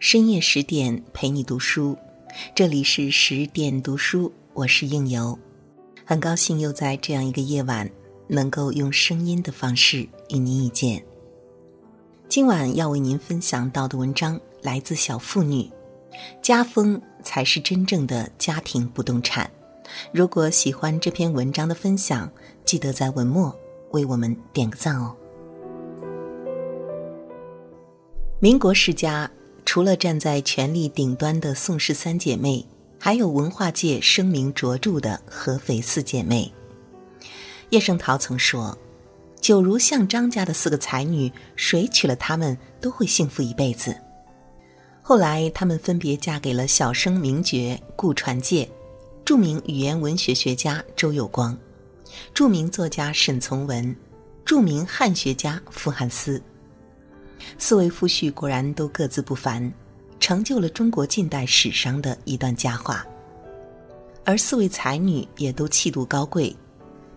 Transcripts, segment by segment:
深夜十点陪你读书，这里是十点读书，我是应由，很高兴又在这样一个夜晚，能够用声音的方式与您遇见。今晚要为您分享到的文章来自小妇女，家风才是真正的家庭不动产。如果喜欢这篇文章的分享，记得在文末为我们点个赞哦。民国世家。除了站在权力顶端的宋氏三姐妹，还有文化界声名卓著的合肥四姐妹。叶圣陶曾说：“九如像张家的四个才女，谁娶了她们都会幸福一辈子。”后来，她们分别嫁给了小生名角顾传介、著名语言文学学家周有光、著名作家沈从文、著名汉学家傅汉思。四位夫婿果然都各自不凡，成就了中国近代史上的一段佳话。而四位才女也都气度高贵，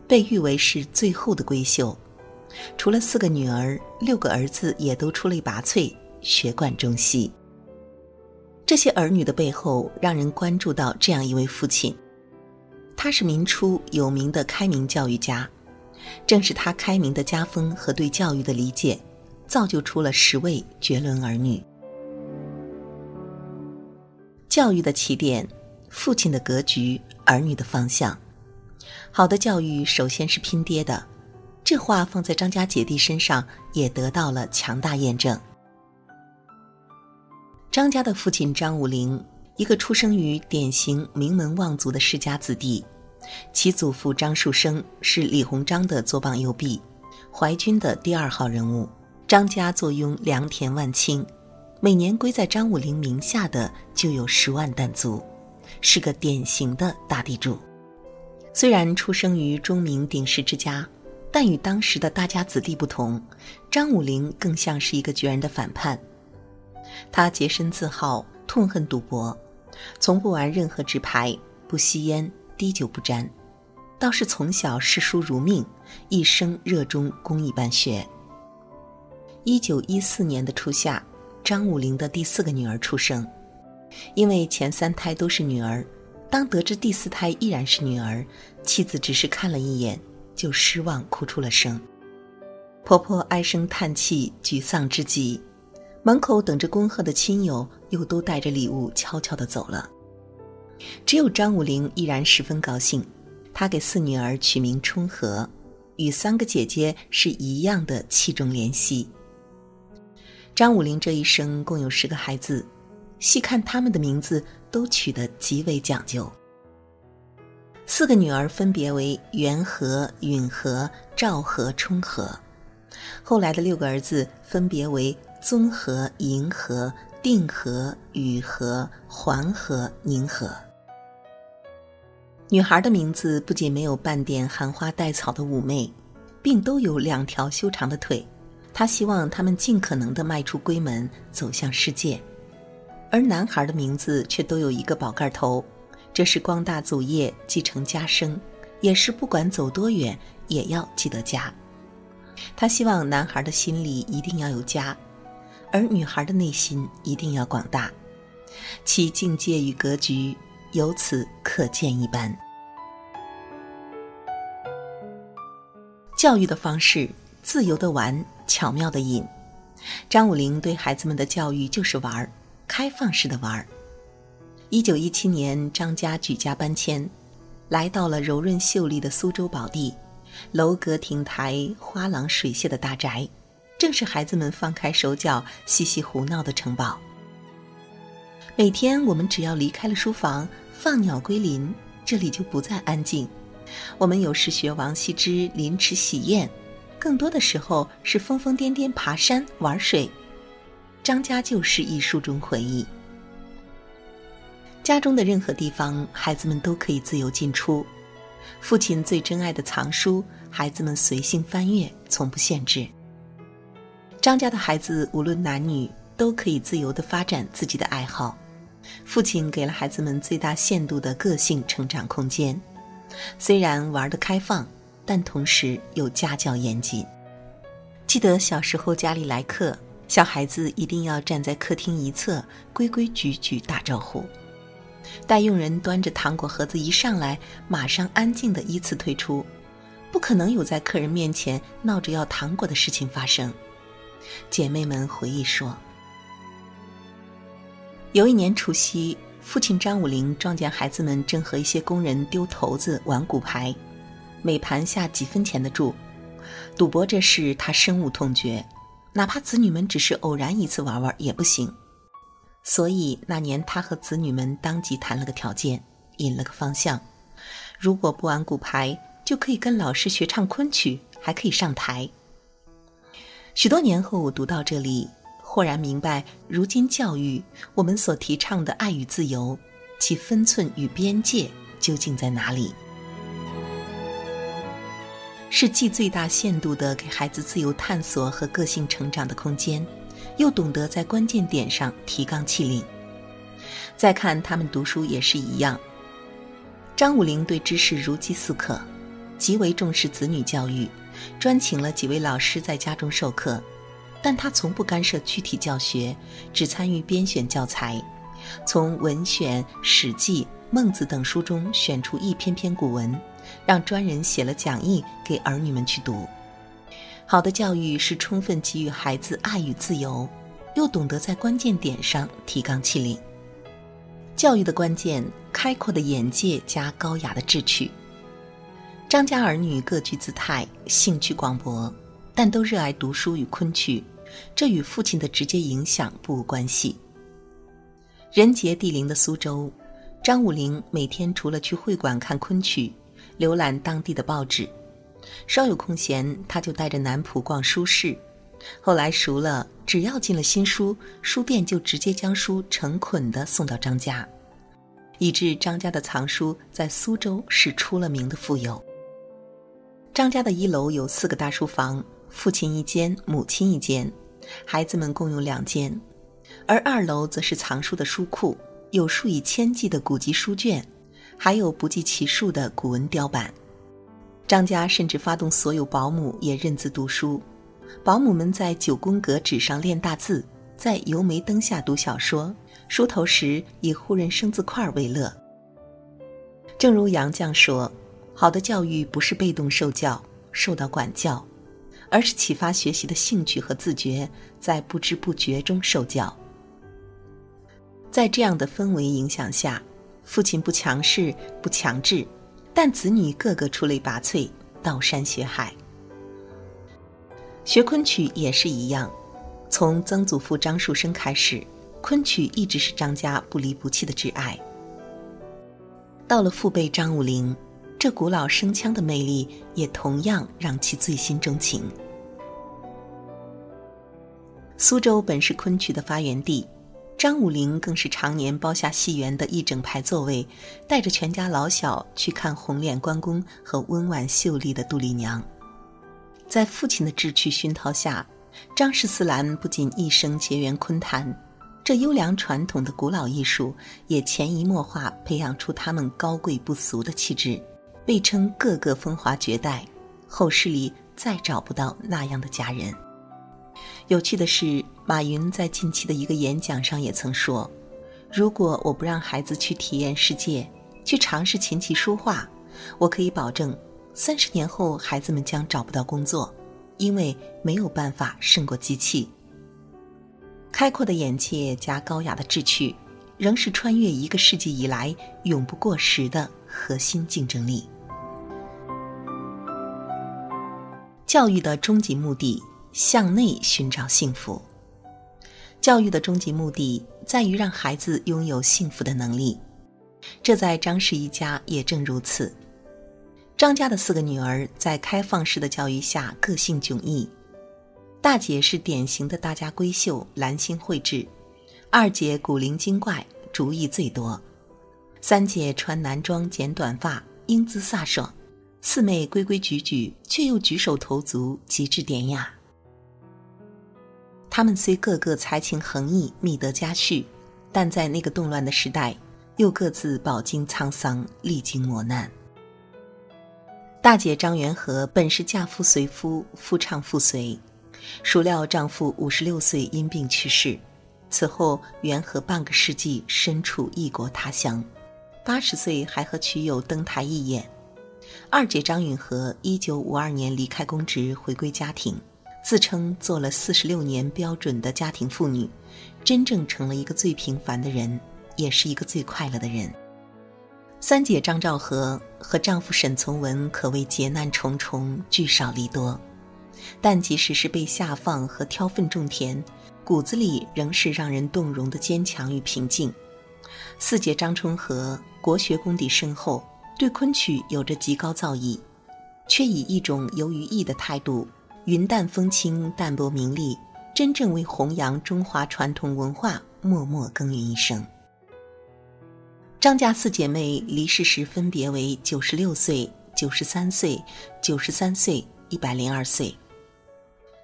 被誉为是最后的闺秀。除了四个女儿，六个儿子也都出类拔萃，学贯中西。这些儿女的背后，让人关注到这样一位父亲，他是明初有名的开明教育家，正是他开明的家风和对教育的理解。造就出了十位绝伦儿女。教育的起点，父亲的格局，儿女的方向。好的教育首先是拼爹的，这话放在张家姐弟身上也得到了强大验证。张家的父亲张武龄，一个出生于典型名门望族的世家子弟，其祖父张树声是李鸿章的左膀右臂，淮军的第二号人物。张家坐拥良田万顷，每年归在张武龄名下的就有十万担租，是个典型的大地主。虽然出生于钟鸣鼎食之家，但与当时的大家子弟不同，张武龄更像是一个决然的反叛。他洁身自好，痛恨赌博，从不玩任何纸牌，不吸烟，滴酒不沾，倒是从小视书如命，一生热衷工艺办学。一九一四年的初夏，张武龄的第四个女儿出生。因为前三胎都是女儿，当得知第四胎依然是女儿，妻子只是看了一眼就失望，哭出了声。婆婆唉声叹气，沮丧之极。门口等着恭贺的亲友又都带着礼物悄悄地走了。只有张武龄依然十分高兴，他给四女儿取名春和，与三个姐姐是一样的器重怜惜。张武龄这一生共有十个孩子，细看他们的名字都取得极为讲究。四个女儿分别为元和、允和、赵和、春和，后来的六个儿子分别为宗和、迎和、定和、宇和、桓和、宁和。女孩的名字不仅没有半点含花带草的妩媚，并都有两条修长的腿。他希望他们尽可能的迈出闺门，走向世界，而男孩的名字却都有一个宝盖头，这是光大祖业，继承家声，也是不管走多远也要记得家。他希望男孩的心里一定要有家，而女孩的内心一定要广大，其境界与格局由此可见一斑。教育的方式，自由的玩。巧妙的引，张武龄对孩子们的教育就是玩儿，开放式的玩儿。一九一七年，张家举家搬迁，来到了柔润秀丽的苏州宝地，楼阁亭台、花廊水榭的大宅，正是孩子们放开手脚、嬉戏胡闹的城堡。每天，我们只要离开了书房，放鸟归林，这里就不再安静。我们有时学王羲之临池喜宴。更多的时候是疯疯癫癫爬山玩水，张家就是一书中回忆。家中的任何地方，孩子们都可以自由进出。父亲最珍爱的藏书，孩子们随性翻阅，从不限制。张家的孩子无论男女，都可以自由的发展自己的爱好。父亲给了孩子们最大限度的个性成长空间，虽然玩的开放。但同时又家教严谨。记得小时候家里来客，小孩子一定要站在客厅一侧，规规矩矩打招呼。待佣人端着糖果盒子一上来，马上安静的依次退出，不可能有在客人面前闹着要糖果的事情发生。姐妹们回忆说，有一年除夕，父亲张武林撞见孩子们正和一些工人丢骰子、玩骨牌，每盘下几分钱的注，赌博这事他深恶痛绝，哪怕子女们只是偶然一次玩玩也不行。所以那年，他和子女们当即谈了个条件，引了个方向：如果不玩骨牌，就可以跟老师学唱昆曲，还可以上台。许多年后，我读到这里，豁然明白，如今教育我们所提倡的爱与自由，其分寸与边界究竟在哪里？是既最大限度地给孩子自由探索和个性成长的空间。又懂得在关键点上提纲挈领。再看他们读书也是一样。张武龄对知识如饥似渴，极为重视子女教育，专请了几位老师在家中授课，但他从不干涉具体教学，只参与编选教材，从文选、史记、孟子等书中选出一篇篇古文，让专人写了讲义给儿女们去读。好的教育是充分给予孩子爱与自由，又懂得在关键点上提纲挈领。教育的关键，开阔的眼界加高雅的志趣。张家儿女各具姿态，兴趣广博，但都热爱读书与昆曲，这与父亲的直接影响不无关系。人杰地灵的苏州，张武龄每天除了去会馆看昆曲，浏览当地的报纸。稍有空闲，他就带着男仆逛书市。后来熟了，只要进了新书，书店就直接将书成捆的送到张家，以致张家的藏书在苏州是出了名的富有。张家的一楼有四个大书房，父亲一间，母亲一间，孩子们共用两间，而二楼则是藏书的书库，有数以千计的古籍书卷，还有不计其数的古文雕版。张家甚至发动所有保姆也认字读书，保姆们在九宫格纸上练大字，在油煤灯下读小说，梳头时以互认生字块为乐。正如杨绛说：“好的教育不是被动受教、受到管教，而是启发学习的兴趣和自觉，在不知不觉中受教。”在这样的氛围影响下，父亲不强势、不强制。但子女个个出类拔萃，倒山学海。学昆曲也是一样，从曾祖父张树声开始，昆曲一直是张家不离不弃的挚爱。到了父辈张武龄，这古老声腔的魅力也同样让其醉心钟情。苏州本是昆曲的发源地。张武龄更是常年包下戏园的一整排座位，带着全家老小去看红脸关公和温婉秀丽的杜丽娘。在父亲的志趣熏陶下，张氏四兰不仅一生结缘昆坛，这优良传统的古老艺术也潜移默化培养出他们高贵不俗的气质，被称个个风华绝代。后世里再找不到那样的佳人。有趣的是，马云在近期的一个演讲上也曾说：“如果我不让孩子去体验世界，去尝试琴棋书画，我可以保证，三十年后孩子们将找不到工作，因为没有办法胜过机器。”开阔的眼界加高雅的志趣，仍是穿越一个世纪以来永不过时的核心竞争力。教育的终极目的。向内寻找幸福。教育的终极目的在于让孩子拥有幸福的能力，这在张氏一家也正如此。张家的四个女儿在开放式的教育下个性迥异，大姐是典型的大家闺秀，兰心蕙质；二姐古灵精怪，主意最多；三姐穿男装，剪短发，英姿飒爽；四妹规规矩矩，却又举手投足极致典雅。他们虽个个才情横溢、觅得佳婿，但在那个动乱的时代，又各自饱经沧桑、历经磨难。大姐张元和本是嫁夫随夫，夫唱妇随，孰料丈夫五十六岁因病去世，此后元和半个世纪身处异国他乡，八十岁还和曲友登台一演。二姐张允和一九五二年离开公职回归家庭，自称做了四十六年标准的家庭妇女，真正成了一个最平凡的人，也是一个最快乐的人。三姐张兆和和丈夫沈从文可谓劫难重重，聚少离多。但即使是被下放和挑粪种田，骨子里仍是让人动容的坚强与平静。四姐张春和国学功底深厚，对昆曲有着极高造诣，却以一种游于艺的态度，云淡风轻、淡泊名利，真正为弘扬中华传统文化默默耕耘一生。张家四姐妹离世时分别为九十六岁、九十三岁、九十三岁、一百零二岁。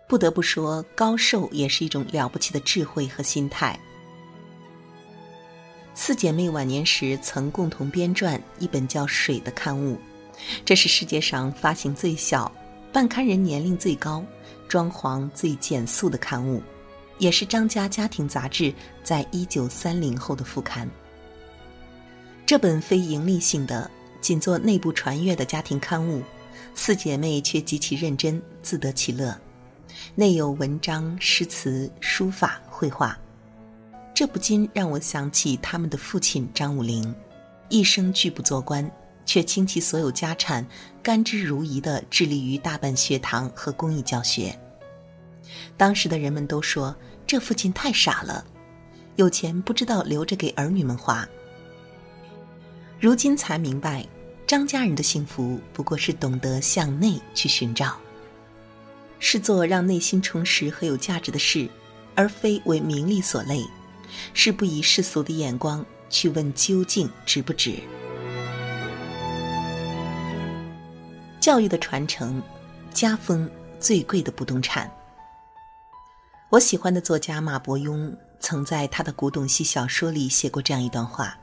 不得不说，高寿也是一种了不起的智慧和心态。四姐妹晚年时曾共同编撰一本叫《水》的刊物，这是世界上发行最小、办刊人年龄最高、装潢最简素的刊物，也是张家家庭杂志在一九三零后的副刊。这本非盈利性的、仅做内部传阅的家庭刊物，四姐妹却极其认真，自得其乐。内有文章、诗词、书法、绘画，这不禁让我想起他们的父亲张武龄，一生拒不做官，却倾其所有家产，甘之如饴地致力于大办学堂和公益教学。当时的人们都说这父亲太傻了，有钱不知道留着给儿女们花。如今才明白，张家人的幸福不过是懂得向内去寻找。是做让内心充实和有价值的事，而非为名利所累；是不以世俗的眼光去问究竟值不值。教育的传承，家风最贵的不动产。我喜欢的作家马伯庸曾在他的古董系小说里写过这样一段话：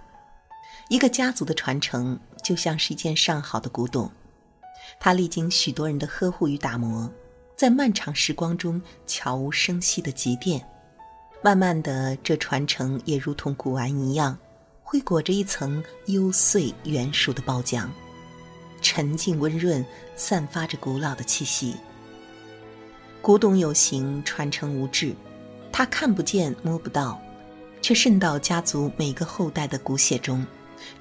一个家族的传承就像是一件上好的古董，它历经许多人的呵护与打磨。在漫长时光中悄无声息的积淀，慢慢的，这传承也如同古玩一样，会裹着一层幽邃圆熟的包浆，沉静温润，散发着古老的气息。古董有形，传承无质，它看不见摸不到，却渗到家族每个后代的骨血中，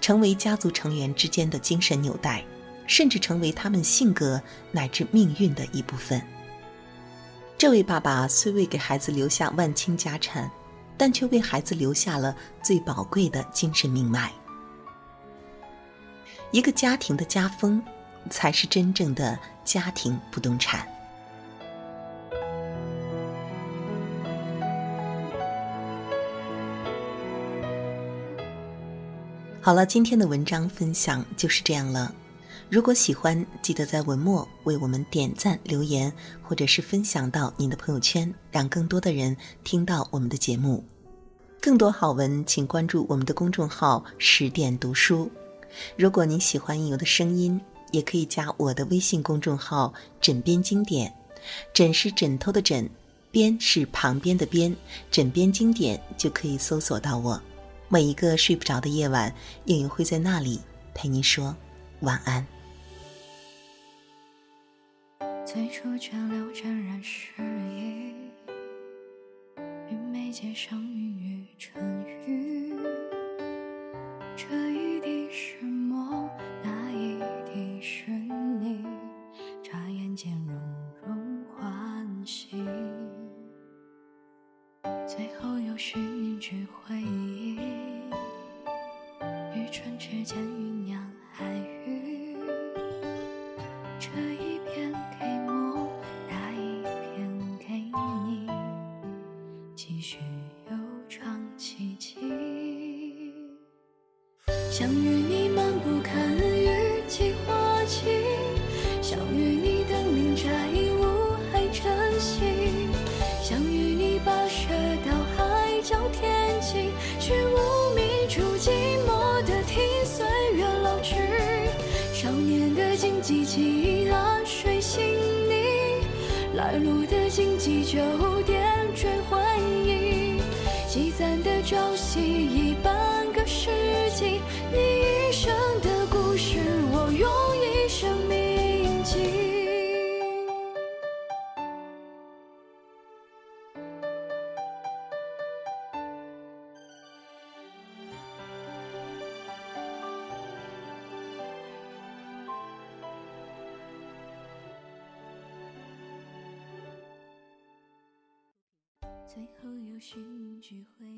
成为家族成员之间的精神纽带，甚至成为他们性格乃至命运的一部分。这位爸爸虽未给孩子留下万倾家产，但却为孩子留下了最宝贵的精神命脉。一个家庭的家风，才是真正的家庭不动产。好了，今天的文章分享就是这样了。如果喜欢，记得在文末为我们点赞、留言，或者是分享到您的朋友圈，让更多的人听到我们的节目。更多好文，请关注我们的公众号“十点读书”。如果您喜欢应由的声音，也可以加我的微信公众号“枕边经典”。枕是枕头的枕，边是旁边的边，枕边经典就可以搜索到我。每一个睡不着的夜晚，应由会在那里陪您说晚安。最初却流沾染诗意，与眉间相遇于春雨。春后有寻一句回忆，与春之间路的荆棘就最后又寻聚会。